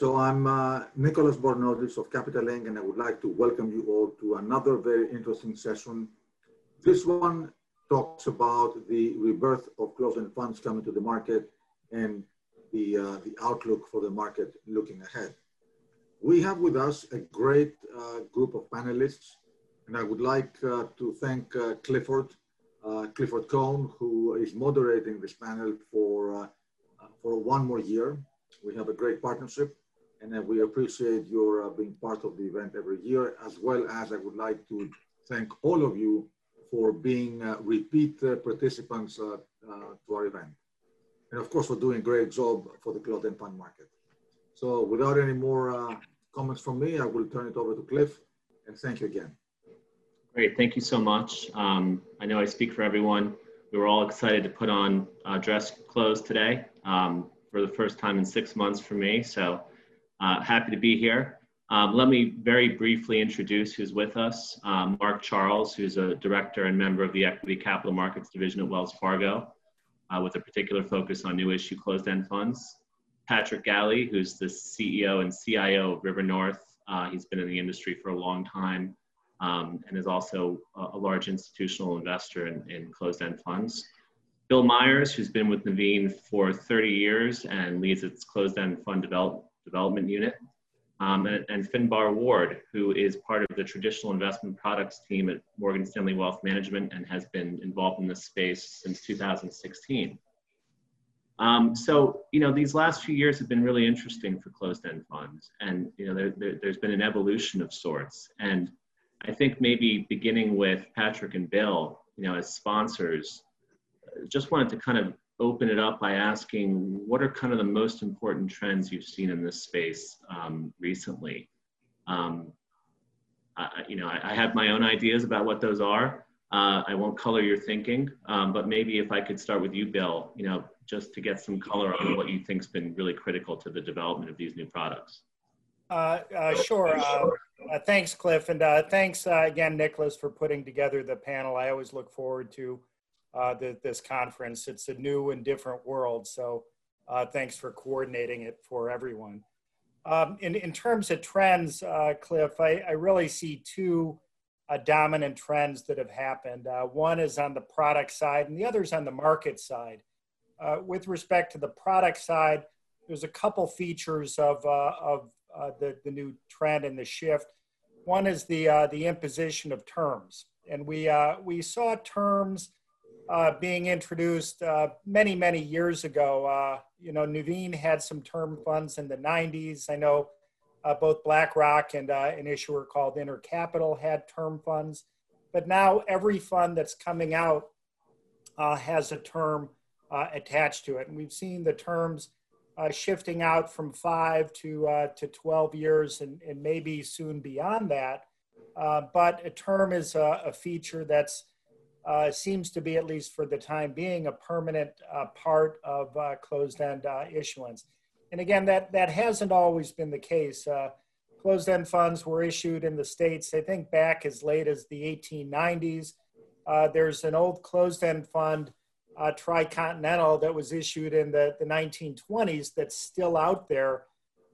So I'm uh, Nicholas Bornozis of Capital Link, and I would like to welcome you all to another very interesting session. This one talks about the rebirth of closed-end funds coming to the market and the, uh, the outlook for the market looking ahead. We have with us a great uh, group of panelists, and I would like uh, to thank uh, Clifford, uh, Clifford Cohn, who is moderating this panel for, for one more year. We have a great partnership and uh, we appreciate your uh, being part of the event every year, as well as I would like to thank all of you for being uh, repeat uh, participants uh, uh, to our event. And of course, for doing a great job for the closed-end fund market. So without any more comments from me, I will turn it over to Cliff, and thank you again. Great, thank you so much. Um, I know I speak for everyone. We were all excited to put on dress clothes today um, for the first time in six months for me. So uh, happy to be here. Um, let me very briefly introduce who's with us. Um, Mark Charles, who's a director and member of the Equity Capital Markets Division at Wells Fargo, uh, with a particular focus on new issue closed-end funds. Patrick Galley, who's the CEO and CIO of River North. Uh, he's been in the industry for a long time um, and is also a, a large institutional investor in, in closed-end funds. Bill Myers, who's been with Nuveen for 30 years and leads its closed-end fund development development unit, um, and, and Finbar Ward, who is part of the traditional investment products team at Morgan Stanley Wealth Management and has been involved in this space since 2016. Um, so, you know, these last few years have been really interesting for closed-end funds, and you know, there, there, there's been an evolution of sorts. And I think maybe beginning with Patrick and Bill, you know, as sponsors, just wanted to kind of open it up by asking what are kind of the most important trends you've seen in this space um, recently? Um, I, you know, I, I, have my own ideas about what those are. Uh, I won't color your thinking, um, but maybe if I could start with you, Bill, you know, just to get some color on what you think's been really critical to the development of these new products. Uh, uh, sure. Uh, uh, thanks, Cliff, and uh, thanks again, Nicholas, for putting together the panel. I always look forward to uh, the, this conference. It's a new and different world. So uh, thanks for coordinating it for everyone. Um, in, in terms of trends, uh, Cliff, I, I really see two uh, dominant trends that have happened. Uh, one is on the product side and the other is on the market side. Uh, with respect to the product side, there's a couple features of, of the, the new trend and the shift. One is the, the imposition of terms. And we, we saw terms uh, being introduced uh, many, many years ago. Uh, you know, Nuveen had some term funds in the 90s. I know uh, both BlackRock and uh, an issuer called Intercapital had term funds. But now every fund that's coming out uh, has a term attached to it. And we've seen the terms shifting out from five to, to 12 years and, and maybe soon beyond that. but a term is a, a feature that's uh, seems to be, at least for the time being, a permanent uh, part of uh, closed-end uh, issuance. And again, that, that hasn't always been the case. Uh, closed-end funds were issued in the States, I think back as late as the 1890s. Uh, there's an old closed-end fund, Tricontinental, that was issued in the, the 1920s that's still out there.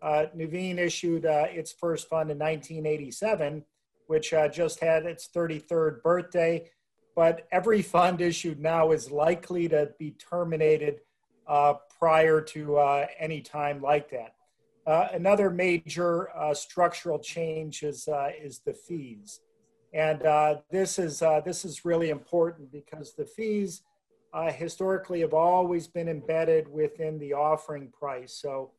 Nuveen issued its first fund in 1987, which just had its 33rd birthday but every fund issued now is likely to be terminated uh, prior to uh, any time like that. Uh, another major uh, structural change is, uh, is the fees. And uh, this, is, this is really important because the fees historically have always been embedded within the offering price. So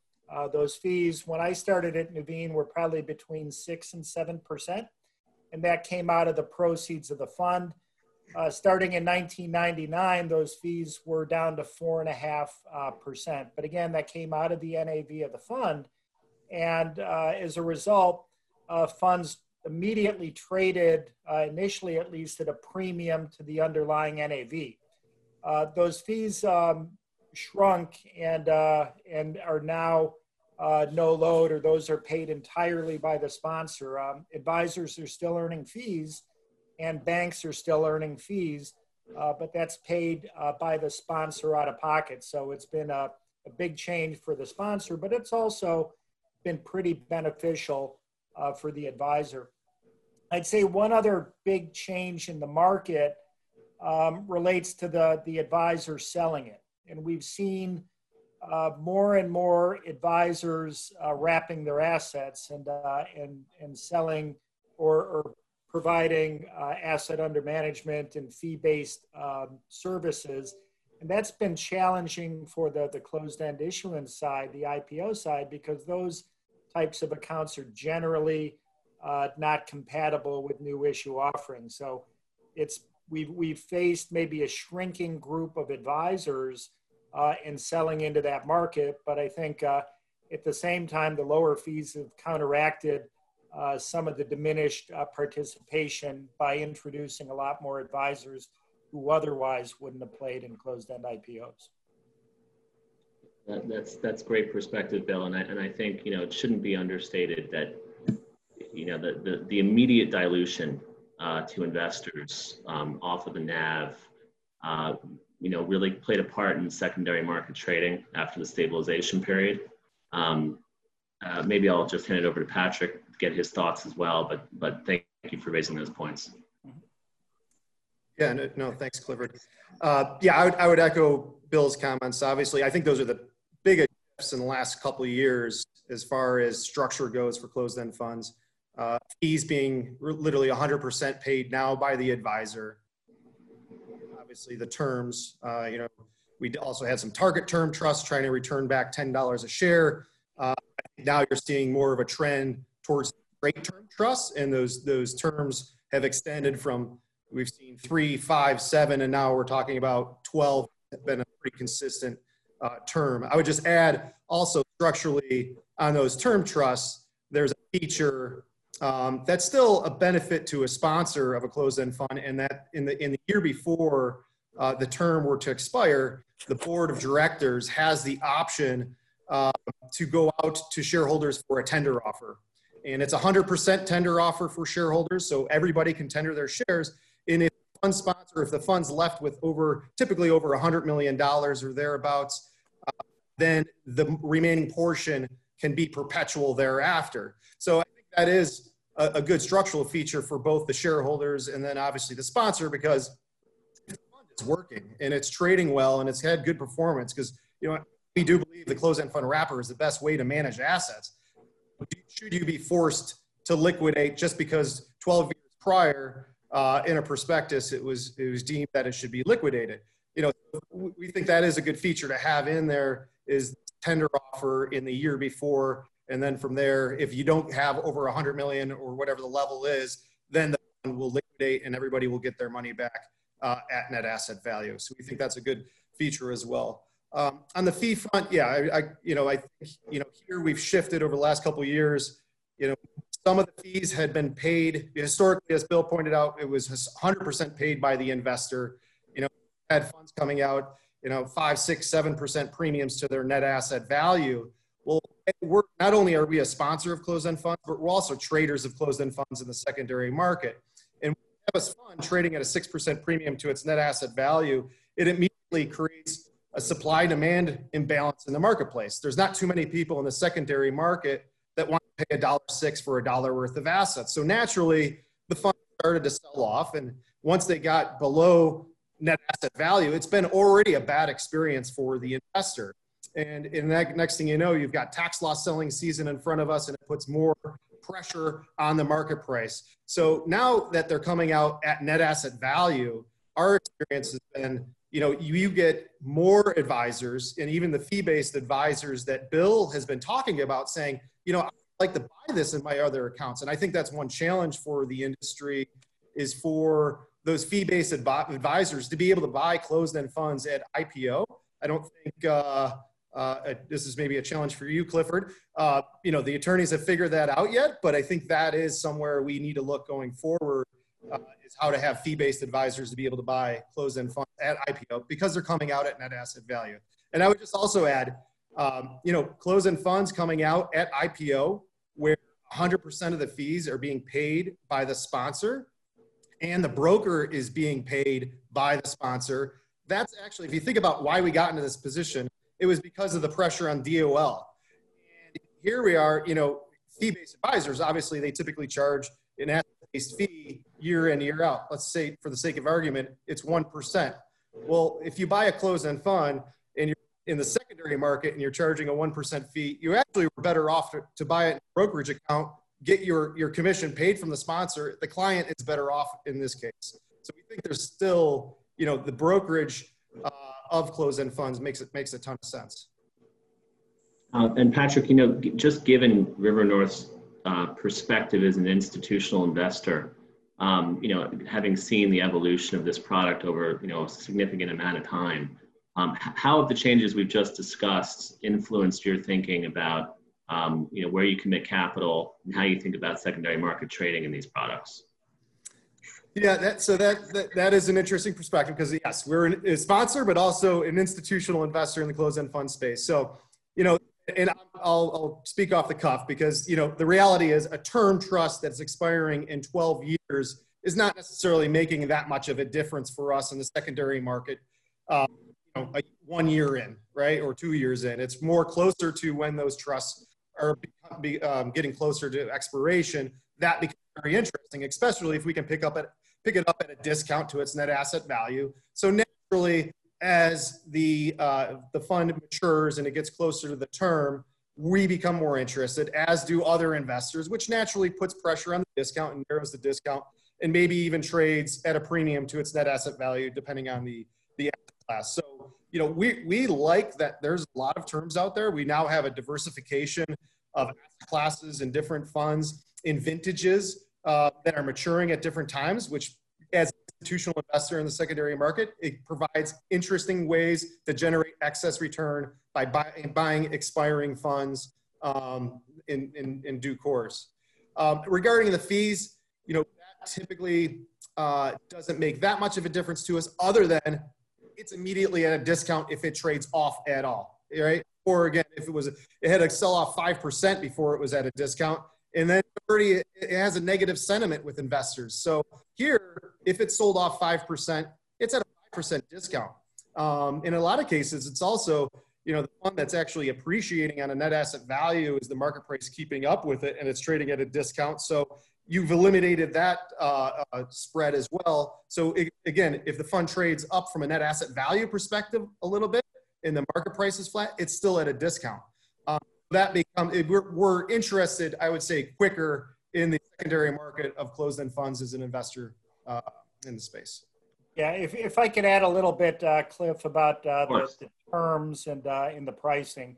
those fees, when I started at Nuveen, were probably between 6 and 7%. And that came out of the proceeds of the fund. Uh, starting in 1999, those fees were down to four and a half uh, percent. But again, that came out of the NAV of the fund. And uh, as a result, uh, funds immediately traded, uh, initially at least, at a premium to the underlying NAV. Uh, those fees um, shrunk and, and are now no load, or those are paid entirely by the sponsor. Um, advisors are still earning fees and banks are still earning fees, uh, but that's paid uh, by the sponsor out of pocket. So it's been a, a, big change for the sponsor, but it's also been pretty beneficial uh, for the advisor. I'd say one other big change in the market um, relates to the, the advisor selling it. And we've seen uh, more and more advisors uh, wrapping their assets and, uh, and, and selling or, or providing uh, asset under management and fee-based um, services. And that's been challenging for the, the closed-end issuance side, the IPO side, because those types of accounts are generally uh, not compatible with new issue offerings. So it's we've we've faced maybe a shrinking group of advisors uh, in selling into that market, but I think uh, at the same time the lower fees have counteracted uh, some of the diminished uh, participation by introducing a lot more advisors who otherwise wouldn't have played in closed-end IPOs. That, that's that's great perspective, Bill, and I and I think you know it shouldn't be understated that you know the the, the immediate dilution uh, to investors um, off of the NAV, uh, you know, really played a part in secondary market trading after the stabilization period. Um, uh, maybe I'll just hand it over to Patrick get his thoughts as well. But but thank you for raising those points. Yeah, no, no thanks, Clifford. Uh, yeah, I would, I would echo Bill's comments. Obviously, I think those are the biggest shifts in the last couple of years as far as structure goes for closed-end funds. Uh, fees being literally 100% paid now by the advisor. Obviously, the terms, uh, you know, we also had some target term trusts trying to return back $10 a share. Now you're seeing more of a trend towards straight term trusts, and those those terms have extended from we've seen three, five, seven, and now we're talking about 12. Been a pretty consistent uh, term. I would just add also structurally on those term trusts, there's a feature um, that's still a benefit to a sponsor of a closed-end fund, and that in the in the year before uh, the term were to expire, the board of directors has the option uh, to go out to shareholders for a tender offer, and it's a hundred percent tender offer for shareholders, so everybody can tender their shares. And if the fund sponsor, if the fund's left with over typically over hundred million dollars or thereabouts, uh, then the remaining portion can be perpetual thereafter. So I think that is a, a good structural feature for both the shareholders and then obviously the sponsor because it's working and it's trading well and it's had good performance because you know we do believe the closed-end fund wrapper is the best way to manage assets. Should you be forced to liquidate just because 12 years prior uh, in a prospectus it was it was deemed that it should be liquidated? You know, we think that is a good feature to have in there is tender offer in the year before and then from there, if you don't have over 100 million or whatever the level is, then the fund will liquidate and everybody will get their money back uh, at net asset value. So we think that's a good feature as well. Um, on the fee front, yeah, I, I, you know, I think, you know, here we've shifted over the last couple of years. You know, some of the fees had been paid historically, as Bill pointed out, it was 100% paid by the investor. You know, had funds coming out, you know, five, six, seven percent premiums to their net asset value. Well, we're not only are we a sponsor of closed-end funds, but we're also traders of closed-end funds in the secondary market. And we have a fund trading at a six percent premium to its net asset value. It immediately creates a supply-demand imbalance in the marketplace. There's not too many people in the secondary market that want to pay a dollar six for a dollar worth of assets. So naturally, the fund started to sell off, and once they got below net asset value, it's been already a bad experience for the investor. And in that next thing you know, you've got tax loss selling season in front of us, and it puts more pressure on the market price. So now that they're coming out at net asset value, our experience has been, you know, you, get more advisors and even the fee-based advisors that Bill has been talking about saying, you know, I'd like to buy this in my other accounts. And I think that's one challenge for the industry is for those fee-based advisors to be able to buy closed-end funds at IPO. I don't think uh, uh, this is maybe a challenge for you, Clifford. Uh, you know, the attorneys have figured that out yet, but I think that is somewhere we need to look going forward uh, is how to have fee-based advisors to be able to buy closed-end funds at IPO because they're coming out at net asset value. And I would just also add, um, you know, closed-end funds coming out at IPO where 100% of the fees are being paid by the sponsor and the broker is being paid by the sponsor. That's actually, if you think about why we got into this position, it was because of the pressure on DOL. And here we are, you know, fee-based advisors, obviously they typically charge an asset-based fee year in, year out. Let's say for the sake of argument, it's 1%. Well, if you buy a closed-end fund and you're in the secondary market and you're charging a 1% fee, you actually were better off to, to buy it in a brokerage account, get your, your commission paid from the sponsor. The client is better off in this case. So we think there's still, you know, the brokerage uh, of closed-end funds makes it makes a ton of sense. Uh, and Patrick, you know, just given River North's uh, perspective as an institutional investor, um, you know, having seen the evolution of this product over, you know, a significant amount of time, um, how have the changes we've just discussed influenced your thinking about, um, you know, where you commit capital and how you think about secondary market trading in these products? Yeah, that, so that, that, that is an interesting perspective because yes, we're a sponsor, but also an institutional investor in the closed-end fund space. So, you know, and I'll, I'll speak off the cuff because you know the reality is a term trust that's expiring in 12 years is not necessarily making that much of a difference for us in the secondary market. Um, you know, one year in, right, or two years in. It's more closer to when those trusts are be, um, getting closer to expiration. That becomes very interesting, especially if we can pick up at pick it up at a discount to its net asset value. So naturally, as the uh, the fund matures and it gets closer to the term, we become more interested, as do other investors, which naturally puts pressure on the discount and narrows the discount, and maybe even trades at a premium to its net asset value, depending on the the class. So you know, we we like that. There's a lot of terms out there. We now have a diversification of classes and different funds in vintages uh, that are maturing at different times, which as institutional investor in the secondary market, it provides interesting ways to generate excess return by buy, buying expiring funds um, in, in, in, due course. Um, regarding the fees, you know, that typically uh, doesn't make that much of a difference to us other than it's immediately at a discount if it trades off at all, right? Or again, if it was, it had to sell off 5% before it was at a discount. And then already it has a negative sentiment with investors. So here, if it's sold off 5%, it's at a 5% discount. Um, in a lot of cases, it's also, you know, the fund that's actually appreciating on a net asset value is the market price keeping up with it and it's trading at a discount. So you've eliminated that uh, uh, spread as well. So it, again, if the fund trades up from a net asset value perspective a little bit and the market price is flat, it's still at a discount. Um, that becomes we're, we're interested, I would say, quicker in the secondary market of closed-end funds as an investor uh, in the space. Yeah, if, if I could add a little bit, uh, Cliff, about uh, the, the, terms and uh, in the pricing.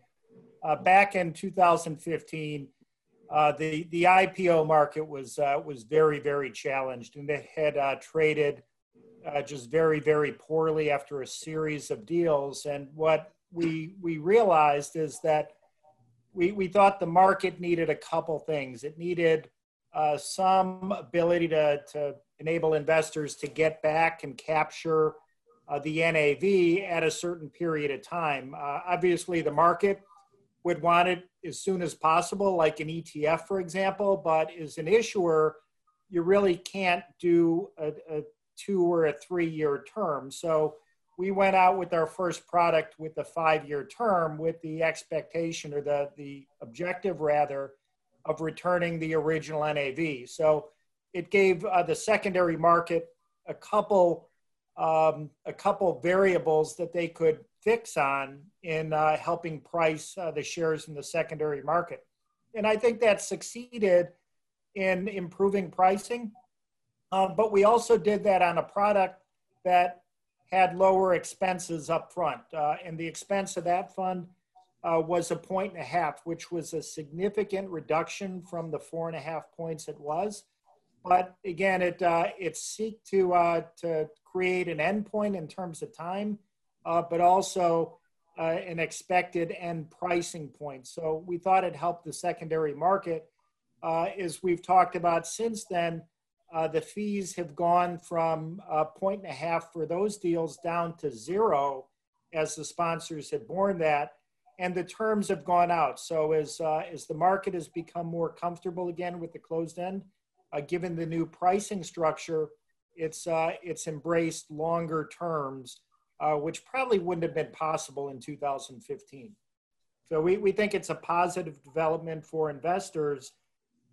Uh, back in 2015, uh, the the IPO market was was very very challenged, and it had traded just very very poorly after a series of deals. And what we we realized is that we, we thought the market needed a couple things. It needed uh, some ability to, to enable investors to get back and capture uh, the NAV at a certain period of time. Uh, obviously, the market would want it as soon as possible, like an ETF, for example, but as an issuer, you really can't do a, a two or a three year term. So we went out with our first product with the five year term with the expectation or the, the objective rather of returning the original NAV. So it gave uh, the secondary market a couple um, a couple variables that they could fix on in uh, helping price uh, the shares in the secondary market. And I think that succeeded in improving pricing. Um, but we also did that on a product that had lower expenses up front. Uh, and the expense of that fund uh, was a point and a half, which was a significant reduction from the four and a half points it was. But again, it uh, it seek to uh, to create an endpoint in terms of time, uh, but also uh, an expected end pricing point. So we thought it helped the secondary market. as we've talked about since then, uh, the fees have gone from a point and a half for those deals down to zero as the sponsors had borne that and the terms have gone out. So as uh, as the market has become more comfortable again with the closed end uh, given the new pricing structure it's uh, it's embraced longer terms uh, which probably wouldn't have been possible in 2015 So we, we think it's a positive development for investors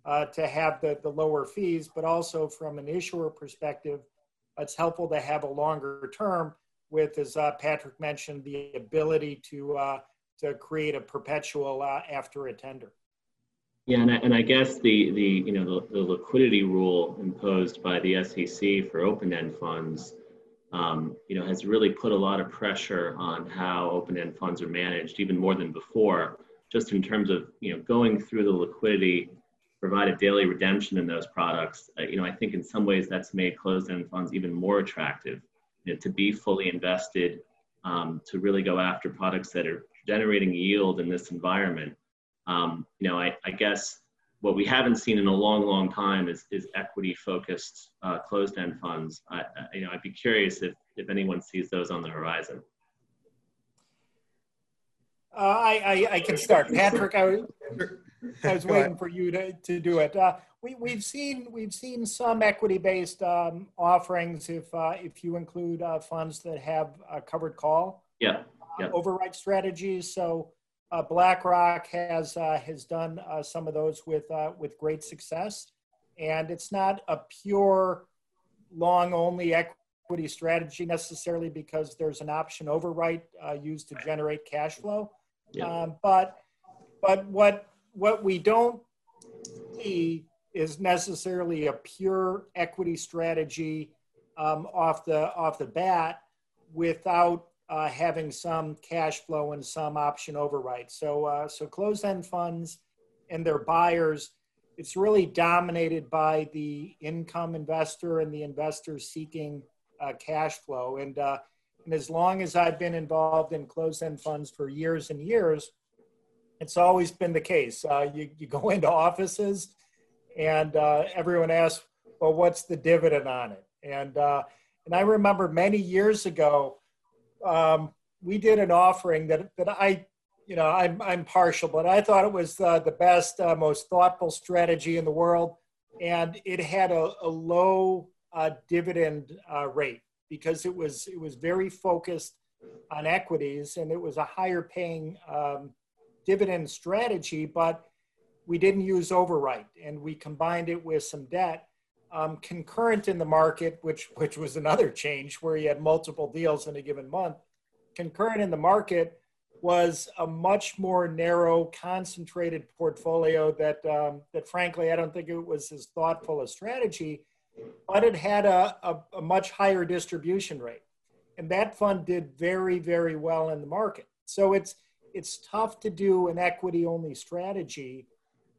uh, to have the, the lower fees, but also from an issuer perspective, it's helpful to have a longer term with, as uh, Patrick mentioned, the ability to, uh, to create a perpetual uh, after a tender. Yeah, and I, and I guess the, the, you know, the, the liquidity rule imposed by the SEC for open-end funds, um, you know, has really put a lot of pressure on how open-end funds are managed, even more than before, just in terms of, you know, going through the liquidity, provide a daily redemption in those products. Uh, you know, I think in some ways that's made closed-end funds even more attractive, you know, to be fully invested, um, to really go after products that are generating yield in this environment um, you know, I, I, guess what we haven't seen in a long, long time is, is equity-focused uh, closed-end funds. I, I, you know, I'd be curious if, if anyone sees those on the horizon. Uh, I, I, I, can start. Patrick, I was, I was waiting for you to, to do it. Uh, we, we've seen we've seen some equity-based um, offerings if uh, if you include uh, funds that have a covered call. Yeah. yeah. override strategies. So uh, BlackRock has uh, has done uh, some of those with uh, with great success, and it's not a pure long only equity strategy necessarily because there's an option override uh, used to generate cash flow. Yeah. Um, but but what what we don't see is necessarily a pure equity strategy um, off the off the bat without uh, having some cash flow and some option override. So, uh, so closed-end funds and their buyers, it's really dominated by the income investor and the investor seeking uh, cash flow. And, uh, and as long as I've been involved in closed-end funds for years and years, it's always been the case. Uh, you, you go into offices and uh, everyone asks, well, what's the dividend on it? And, and I remember many years ago, um, we did an offering that, that I, you know, I'm, I'm partial, but I thought it was uh, the best, uh, most thoughtful strategy in the world. And it had a, a low uh, dividend uh, rate because it was, it was very focused on equities and it was a higher paying um, dividend strategy, but we didn't use overwrite and we combined it with some debt um, concurrent in the market, which which was another change where you had multiple deals in a given month. Concurrent in the market was a much more narrow, concentrated portfolio that um, that frankly I don't think it was as thoughtful a strategy, but it had a, a, a much higher distribution rate, and that fund did very very well in the market. So it's it's tough to do an equity only strategy.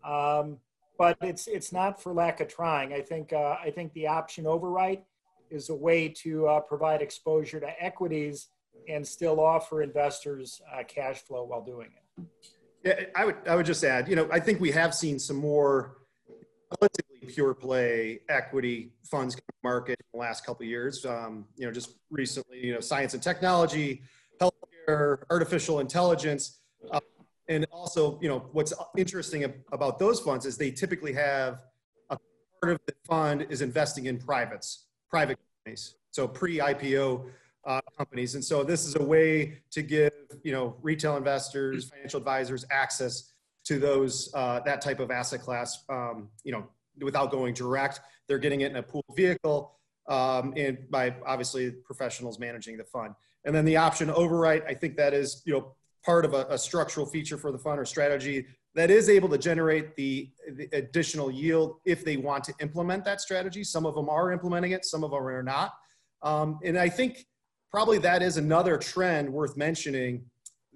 Um, but it's it's not for lack of trying. I think uh, I think the option override is a way to uh, provide exposure to equities and still offer investors uh, cash flow while doing it. Yeah, I would I would just add, you know, I think we have seen some more relatively pure play equity funds come market in the last couple years. Um, you know, just recently, you know, science and technology, healthcare, artificial intelligence. Uh, and also, you know, what's interesting about those funds is they typically have a part of the fund is investing in privates, private companies, so pre-IPO uh, companies. And so this is a way to give, you know, retail investors, financial advisors access to those uh, that type of asset class, um, you know, without going direct. They're getting it in a pool vehicle um, and by obviously professionals managing the fund. And then the option override, I think that is, you know, part of a, a, structural feature for the fund or strategy that is able to generate the, the, additional yield if they want to implement that strategy. Some of them are implementing it, some of them are not. Um, and I think probably that is another trend worth mentioning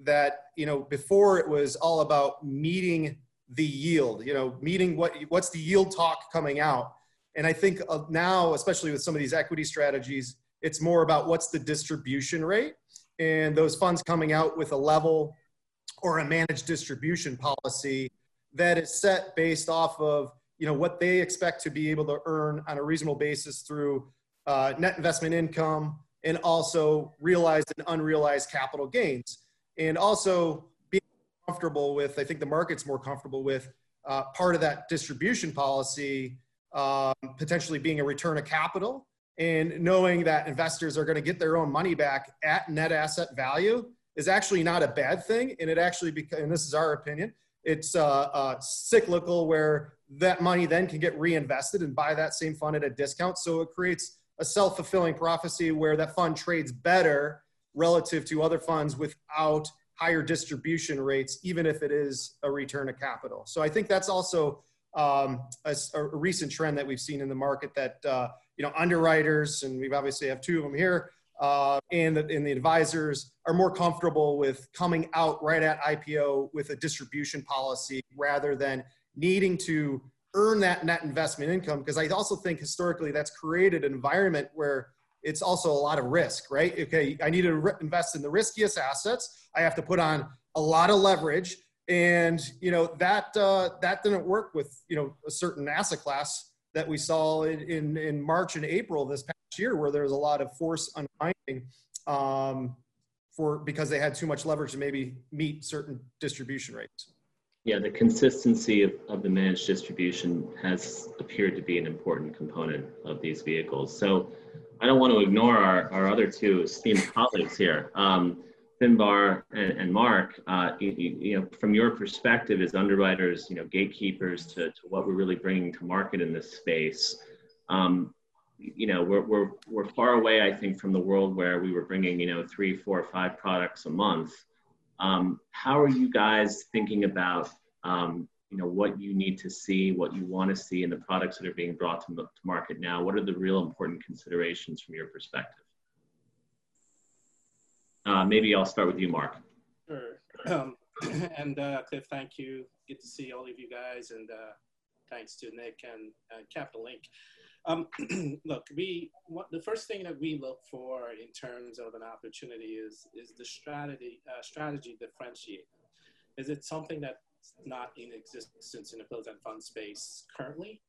that, you know, before it was all about meeting the yield, you know, meeting what, what's the yield talk coming out. And I think now, especially with some of these equity strategies, it's more about what's the distribution rate and those funds coming out with a level or a managed distribution policy that is set based off of you know what they expect to be able to earn on a reasonable basis through uh, net investment income and also realized and unrealized capital gains. And also being comfortable with i think the market's more comfortable with uh, part of that distribution policy um, potentially being a return of capital and knowing that investors are going to get their own money back at net asset value is actually not a bad thing. And it actually, and this is our opinion, it's uh, uh, cyclical where that money then can get reinvested and buy that same fund at a discount. So it creates a self fulfilling prophecy where that fund trades better relative to other funds without higher distribution rates, even if it is a return of capital. So I think that's also um, a, a, recent trend that we've seen in the market that uh, you know underwriters and we've obviously have two of them here uh, and, the, and the advisors are more comfortable with coming out right at IPO with a distribution policy rather than needing to earn that net investment income because I also think historically that's created an environment where it's also a lot of risk, right? Okay, I need to re- invest in the riskiest assets. I have to put on a lot of leverage, and you know that uh, that didn't work with you know a certain asset class that we saw in, in, in March and April this past year, where there was a lot of force unwinding um, for because they had too much leverage to maybe meet certain distribution rates. Yeah, the consistency of, of the managed distribution has appeared to be an important component of these vehicles. So I don't want to ignore our, our other two esteemed colleagues here. Um, Finbar and, and Mark, uh, you, you, know, from your perspective as underwriters, you know, gatekeepers to, to what we're really bringing to market in this space, um, you know, we're, we're, we're far away, I think, from the world where we were bringing, you know, three, four, five products a month. Um, how are you guys thinking about, um, you know, what you need to see, what you want to see in the products that are being brought to, to market now? What are the real important considerations from your perspective? Uh, maybe I'll start with you, Mark. Sure. Um, and uh, Cliff, thank you. Good to see all of you guys, and uh, thanks to Nick and Capital Link. Um, look, we what, the first thing that we look for in terms of an opportunity is is the strategy uh, strategy differentiate. Is it something that's not in existence in the closed-end fund space currently?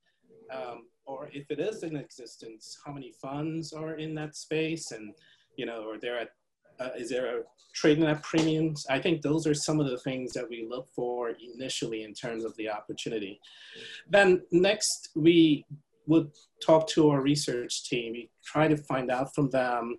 Um, or if it is in existence, how many funds are in that space, and you know, or they're at uh, is there a trading at premiums? I think those are some of the things that we look for initially in terms of the opportunity. Then next, we would talk to our research team. We try to find out from them,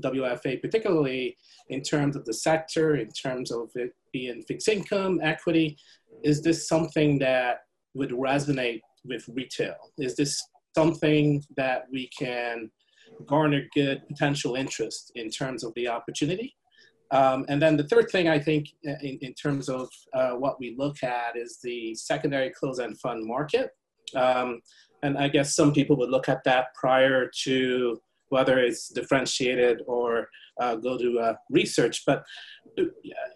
WFA, particularly in terms of the sector, in terms of it being fixed income, equity. Is this something that would resonate with retail? Is this something that we can garner good potential interest in terms of the opportunity? Um, and then the third thing I think uh, in, in terms of uh, what we look at is the secondary closed-end fund market. Um, and I guess some people would look at that prior to whether it's differentiated or uh, go to uh, research. But uh,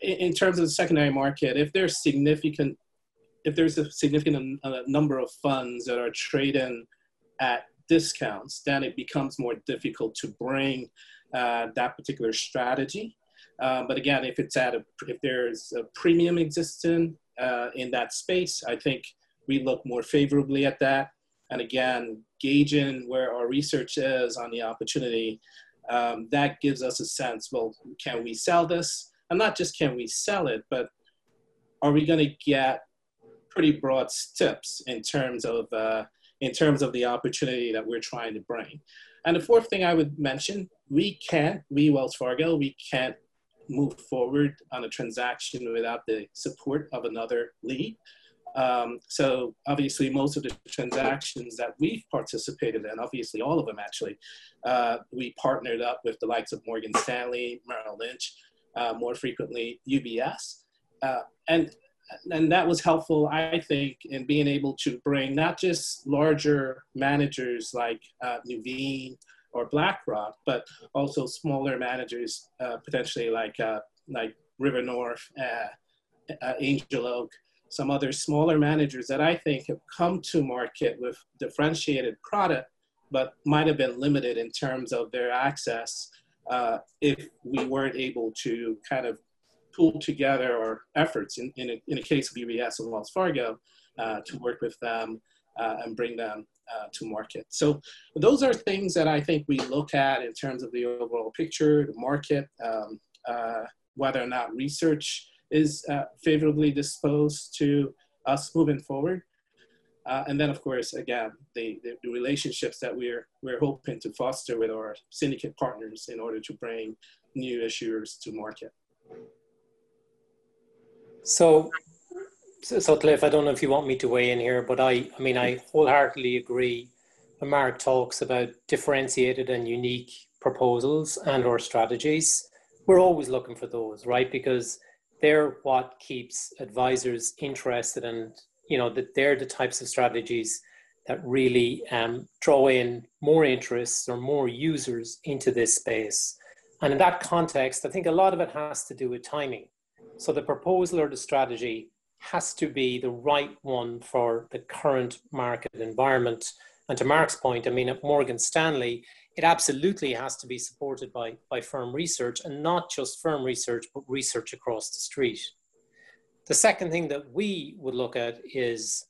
in, in, terms of the secondary market, if there's significant, if there's a significant uh, number of funds that are trading at discounts, then it becomes more difficult to bring uh, that particular strategy. Uh, but again, if it's at a, if there's a premium existing uh, in that space, I think we look more favorably at that. And again, gauging where our research is on the opportunity, um, that gives us a sense, well, can we sell this? And not just can we sell it, but are we going to get pretty broad steps in terms of uh, in terms of the opportunity that we're trying to bring. And the fourth thing I would mention, we can't, we Wells Fargo, we can't move forward on a transaction without the support of another lead. Um, so obviously most of the transactions that we've participated in, obviously all of them actually, uh, we partnered up with the likes of Morgan Stanley, Merrill Lynch, uh, more frequently UBS. Uh, and and that was helpful, I think, in being able to bring not just larger managers like uh, Nuveen or BlackRock, but also smaller managers, uh, potentially like uh, like River North, uh, uh, Angel Oak, some other smaller managers that I think have come to market with differentiated product, but might have been limited in terms of their access uh, if we weren't able to kind of pool together our efforts in, in, a, in a case of UBS and Wells Fargo uh, to work with them uh, and bring them uh, to market. So those are things that I think we look at in terms of the overall picture, the market, um, uh, whether or not research is uh, favorably disposed to us moving forward. Uh, and then, of course, again, the, the, the, relationships that we're, we're hoping to foster with our syndicate partners in order to bring new issuers to market. So, so, so, Cliff, I don't know if you want me to weigh in here, but I, I mean, I wholeheartedly agree when Mark talks about differentiated and unique proposals and or strategies. We're always looking for those, right? Because they're what keeps advisors interested and, you know, that they're the types of strategies that really um, draw in more interests or more users into this space. And in that context, I think a lot of it has to do with timing. So the proposal or the strategy has to be the right one for the current market environment. And to Mark's point, I mean, at Morgan Stanley, it absolutely has to be supported by, by firm research and not just firm research, but research across the street. The second thing that we would look at is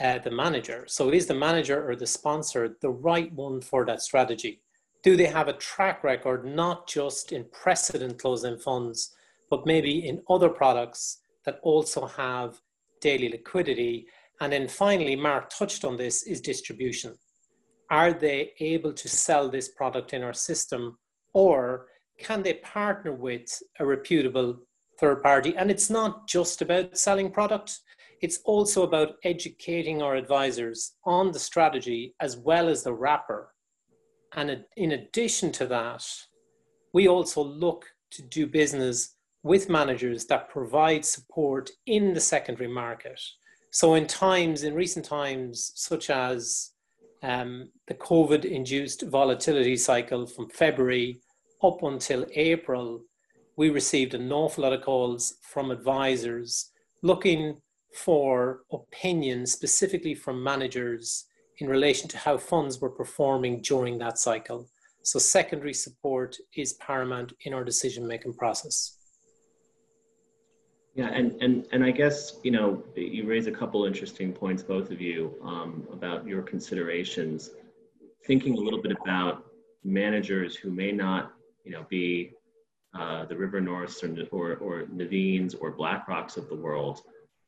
uh, the manager. So is the manager or the sponsor the right one for that strategy? Do they have a track record, not just in precedent closed-end funds, but maybe in other products that also have daily liquidity? And then finally, Mark touched on this, is distribution. Are they able to sell this product in our system or can they partner with a reputable third party? And it's not just about selling product. It's also about educating our advisors on the strategy as well as the wrapper. And in addition to that, we also look to do business with managers that provide support in the secondary market. So, in times, in recent times, such as um, the COVID induced volatility cycle from February up until April, we received an awful lot of calls from advisors looking for opinions specifically from managers in relation to how funds were performing during that cycle. So secondary support is paramount in our decision making process. Yeah, and, and, and I guess, you know, you raise a couple interesting points, both of you, um, about your considerations. Thinking a little bit about managers who may not, you know, be uh, the River Norths or, or, or Nuveen's or BlackRocks of the world,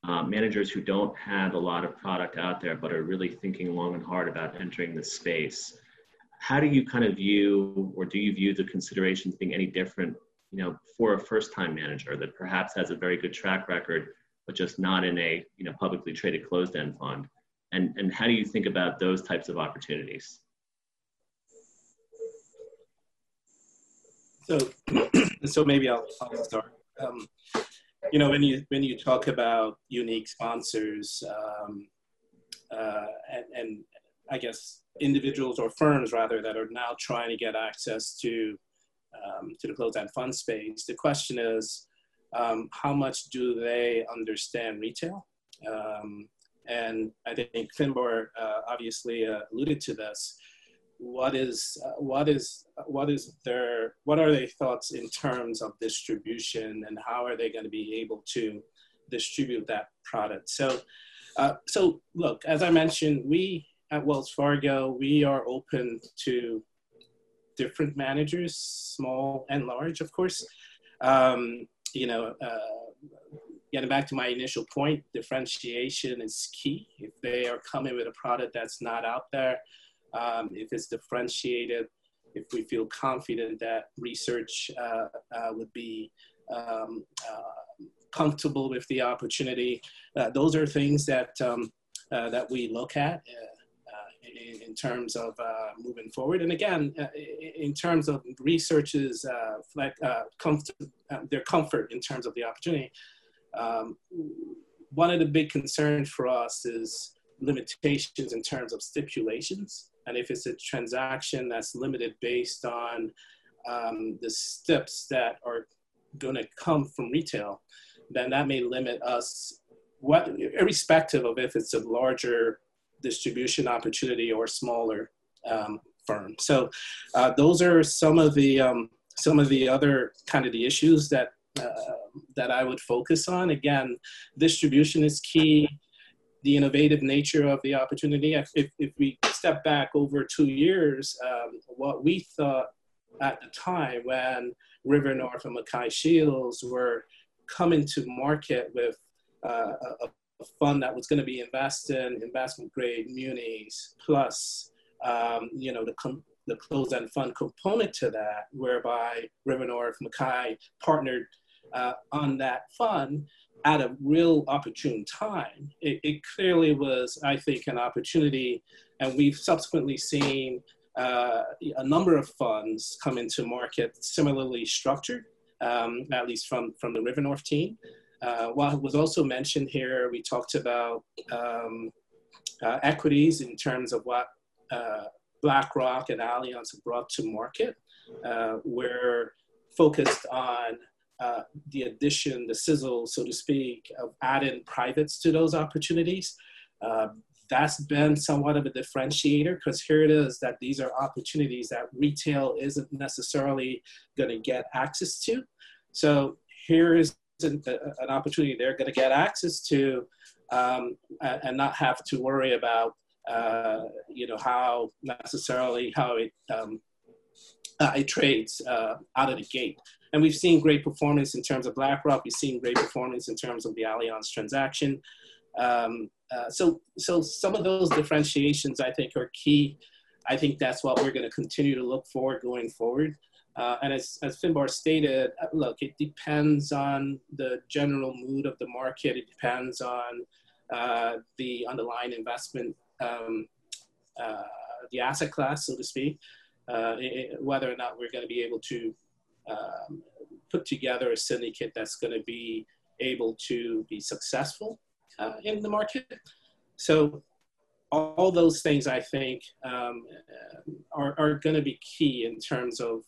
uh, managers who don't have a lot of product out there but are really thinking long and hard about entering the space. How do you kind of view, or do you view the considerations being any different, you know, for a first-time manager that perhaps has a very good track record, but just not in a, you know, publicly traded closed-end fund? And and how do you think about those types of opportunities? So, so maybe I'll, I'll start. Um, you know, when you when you talk about unique sponsors, um, uh, and, and, I guess individuals or firms rather that are now trying to get access to um, to the closed-end fund space, the question is, um, how much do they understand retail? Um, and I think Finbar uh, obviously uh, alluded to this. What is uh, what is what is their what are their thoughts in terms of distribution and how are they going to be able to distribute that product? So uh, so look as i mentioned we at wells fargo we are open to different managers small and large of course um, you know uh, getting back to my initial point differentiation is key if they are coming with a product that's not out there um, if it's differentiated, if we feel confident that research uh, uh, would be um, uh, comfortable with the opportunity. Uh, those are things that, um, uh, that we look at in, in, terms of uh, moving forward. And again, uh, in terms of researchers, uh, like comfort, their comfort in terms of the opportunity, um, one of the big concerns for us is limitations in terms of stipulations. And if it's a transaction that's limited based on um, the steps that are going to come from retail, then that may limit us, what, irrespective of if it's a larger distribution opportunity or smaller um, firm. So uh, those are some of the um, some of the other kind of the issues that uh, that I would focus on. Again, distribution is key the innovative nature of the opportunity. If, if we step back over two years, um, what we thought at the time when River North and MacKay Shields were coming to market with uh, a, a, fund that was going to be invested in investment grade munis plus um, you know the com- the closed-end fund component to that, whereby River North MacKay partnered uh, on that fund at a real opportune time. It, it, clearly was, I think, an opportunity, and we've subsequently seen uh, a number of funds come into market similarly structured, um, at least from, from the River North team. Uh, what was also mentioned here, we talked about um, uh, equities in terms of what uh, BlackRock and Allianz have brought to market. Uh, we're focused on uh, the addition, the sizzle, so to speak, of adding privates to those opportunities. Uh, that's been somewhat of a differentiator because here it is that these are opportunities that retail isn't necessarily going to get access to. So here is an, an opportunity they're going to get access to um, and not have to worry about, uh, you know, how necessarily how it, um, uh, it trades uh, out of the gate. And we've seen great performance in terms of BlackRock. We've seen great performance in terms of the Allianz transaction. Um, uh, so, so some of those differentiations I think are key. I think that's what we're going to continue to look for going forward. Uh, and as, as Finbar stated, uh, look, it depends on the general mood of the market. It depends on uh, the underlying investment, um, uh, the asset class, so to speak, uh, it, whether or not we're going to be able to um, put together a syndicate that's going to be able to be successful uh, in the market. So all those things I think um, are, are going to be key in terms of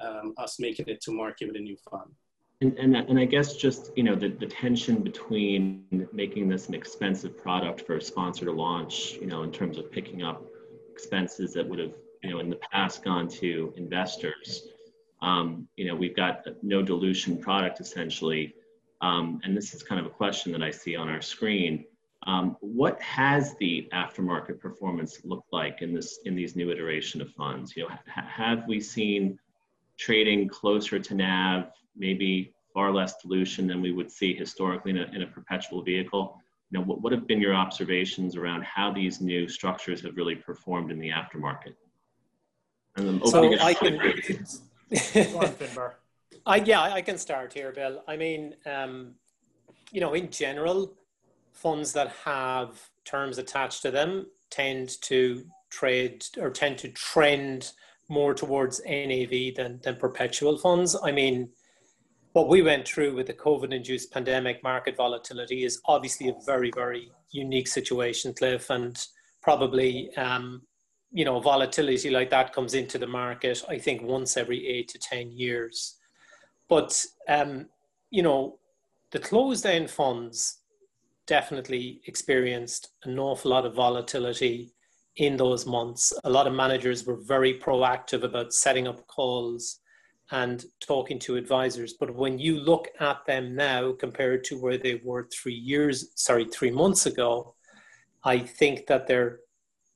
um, us making it to market with a new fund. And, and, and I guess just, you know, the, the tension between making this an expensive product for a sponsor to launch, you know, in terms of picking up expenses that would have, you know, in the past gone to investors. Um, you know, we've got no dilution product essentially. Um, and this is kind of a question that I see on our screen. Um, what has the aftermarket performance looked like in this in these new iteration of funds? You know, ha- have we seen trading closer to NAV, maybe far less dilution than we would see historically in a, in a perpetual vehicle. You know, what, what have been your observations around how these new structures have really performed in the aftermarket? And so I can, I, yeah, I can start here, Bill. I mean, um, you know, in general, funds that have terms attached to them tend to trade or tend to trend more towards NAV than, than perpetual funds. I mean, what we went through with the COVID induced pandemic market volatility is obviously a very, very unique situation, Cliff, and probably, um, you know, volatility like that comes into the market, I think, once every eight to 10 years. But, um, you know, the closed end funds definitely experienced an awful lot of volatility in those months. A lot of managers were very proactive about setting up calls and talking to advisors. But when you look at them now compared to where they were three years, sorry, three months ago, I think that they're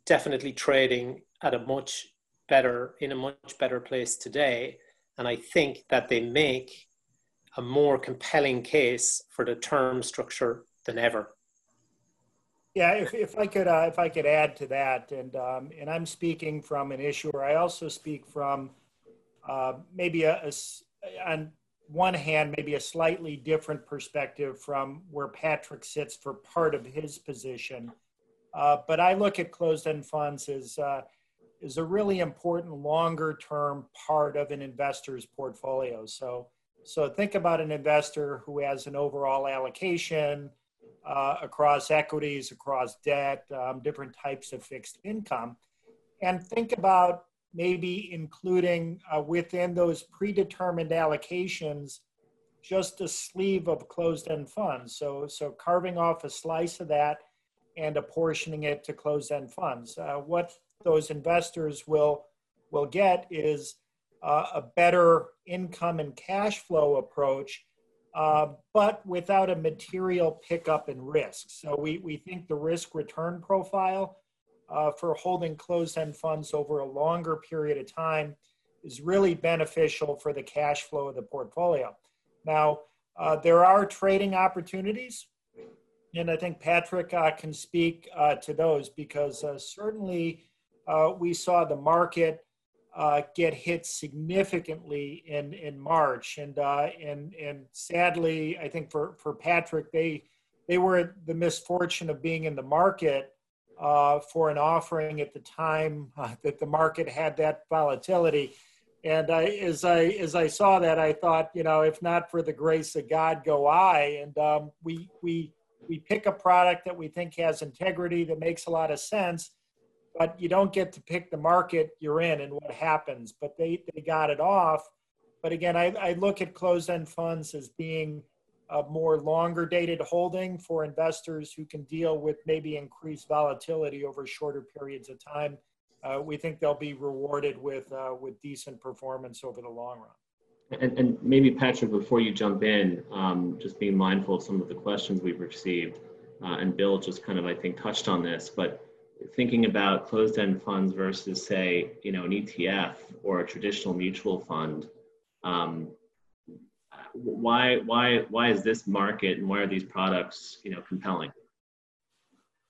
definitely trading at a much better, in a much better place today. And I think that they make a more compelling case for the term structure than ever. Yeah, if, if I could, uh, if I could add to that, and um, and I'm speaking from an issuer. I also speak from uh, maybe a, a, on one hand, maybe a slightly different perspective from where Patrick sits for part of his position. Uh, but I look at closed-end funds as uh, is a really important longer-term part of an investor's portfolio. So, so think about an investor who has an overall allocation uh, across equities, across debt, um, different types of fixed income. And think about maybe including uh, within those predetermined allocations just a sleeve of closed-end funds. So, so carving off a slice of that and apportioning it to closed-end funds. Uh, what those investors will will get is uh, a better income and cash flow approach uh, but without a material pickup in risk. So we, we think the risk return profile uh, for holding closed end funds over a longer period of time is really beneficial for the cash flow of the portfolio. Now, uh, there are trading opportunities, and I think Patrick uh, can speak uh, to those because certainly we saw the market uh, get hit significantly in in March, and uh, and and sadly, I think for for Patrick, they they were the misfortune of being in the market uh, for an offering at the time uh, that the market had that volatility. And I, as I as I saw that, I thought, you know, if not for the grace of God, go I. And um, we we we pick a product that we think has integrity that makes a lot of sense but you don't get to pick the market you're in and what happens. But they, they got it off. But again, I, I look at closed end funds as being a more longer dated holding for investors who can deal with maybe increased volatility over shorter periods of time. Uh, we think they'll be rewarded with, uh, with decent performance over the long run. And, and maybe Patrick, before you jump in, um, just being mindful of some of the questions we've received, uh, and Bill just kind of, I think, touched on this, but thinking about closed-end funds versus, say, you know, an ETF or a traditional mutual fund, um, why why why is this market and why are these products, you know, compelling?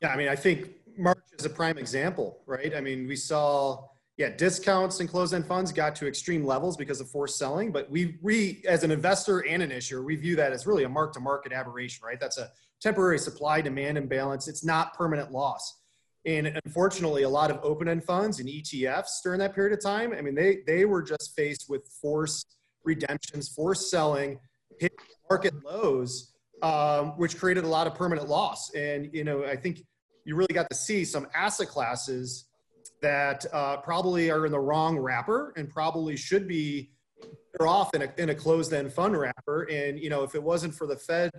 Yeah, I mean, I think March is a prime example, right? I mean, we saw yeah discounts in closed-end funds got to extreme levels because of forced selling, but we we as an investor and an issuer, we view that as really a mark-to-market aberration, right? That's a temporary supply-demand imbalance. It's not permanent loss. And unfortunately, a lot of open-end funds and ETFs during that period of time, I mean, they they were just faced with forced redemptions, forced selling, hit market lows, um, which created a lot of permanent loss. And you know, I think you really got to see some asset classes that uh, probably are in the wrong wrapper and probably should be better off in a, in a closed-end fund wrapper. And you know, if it wasn't for the Fed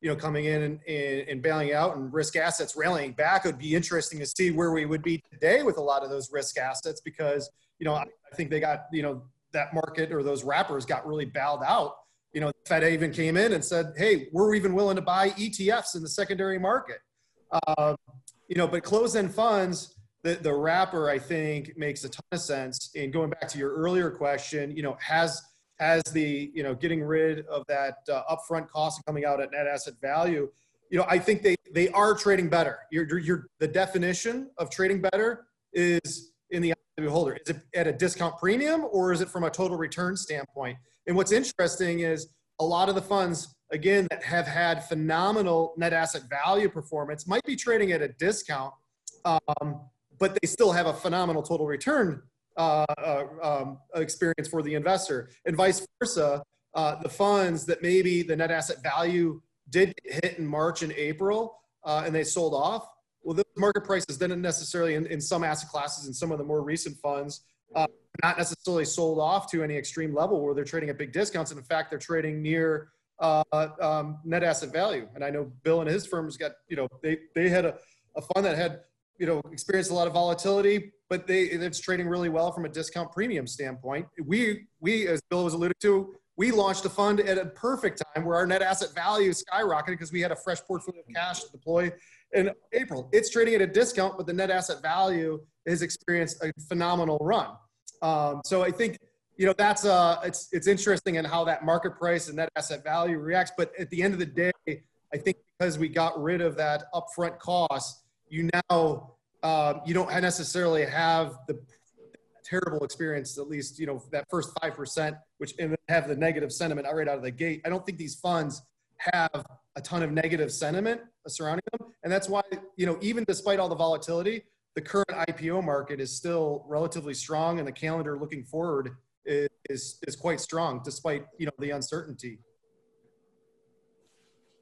you know, coming in and, and, and, bailing out and risk assets rallying back. It would be interesting to see where we would be today with a lot of those risk assets because, you know, I, I think they got, you know, that market or those wrappers got really bailed out. You know, Fed even came in and said, hey, we're even willing to buy ETFs in the secondary market. Um, you know, but closed-end funds, the, the wrapper, I think, makes a ton of sense. And going back to your earlier question, you know, has – as the you know getting rid of that uh, upfront cost and coming out at net asset value you know i think they they are trading better. You're, you're the definition of trading better is in the eye of the beholder. Is it at a discount premium or is it from a total return standpoint? And what's interesting is a lot of the funds again that have had phenomenal net asset value performance might be trading at a discount um, but they still have a phenomenal total return uh, uh, um, experience for the investor, and vice versa. Uh, the funds that maybe the net asset value did hit in March and April, uh, and they sold off. Well, those market prices didn't necessarily, in, in some asset classes, in some of the more recent funds, uh, not necessarily sold off to any extreme level where they're trading at big discounts. And in fact, they're trading near um, net asset value. And I know Bill and his firm's got, you know, they, they had a, a fund that had, you know, experienced a lot of volatility, but they it's trading really well from a discount premium standpoint. We we as Bill was alluded to, we launched a fund at a perfect time where our net asset value skyrocketed because we had a fresh portfolio of cash to deploy in April. It's trading at a discount, but the net asset value has experienced a phenomenal run. Um, so I think you know that's uh it's it's interesting in how that market price and net asset value reacts. But at the end of the day, I think because we got rid of that upfront cost, you now um, you don't necessarily have the terrible experience, at least, you know, that first 5%, which have the negative sentiment right out of the gate. I don't think these funds have a ton of negative sentiment surrounding them. And that's why, you know, even despite all the volatility, the current IPO market is still relatively strong and the calendar looking forward is, is, is quite strong despite, you know, the uncertainty.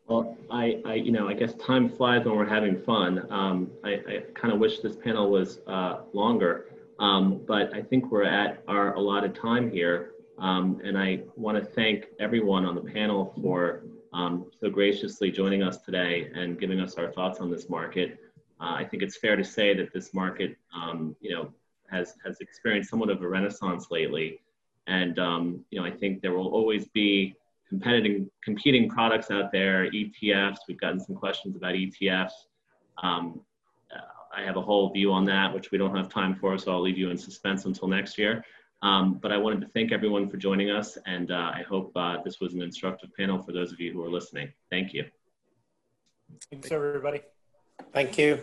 Well, I, I, you know, I guess time flies when we're having fun. Um, I, I kind of wish this panel was uh, longer, um, but I think we're at our allotted time here. Um, and I want to thank everyone on the panel for um, so graciously joining us today and giving us our thoughts on this market. Uh, I think it's fair to say that this market, um, you know, has, has experienced somewhat of a renaissance lately. And, um, you know, I think there will always be competing competing products out there, ETFs. We've gotten some questions about ETFs. Um, I have a whole view on that, which we don't have time for, so I'll leave you in suspense until next year. Um, but I wanted to thank everyone for joining us, and uh, I hope uh, this was an instructive panel for those of you who are listening. Thank you. Thanks, everybody. Thank you.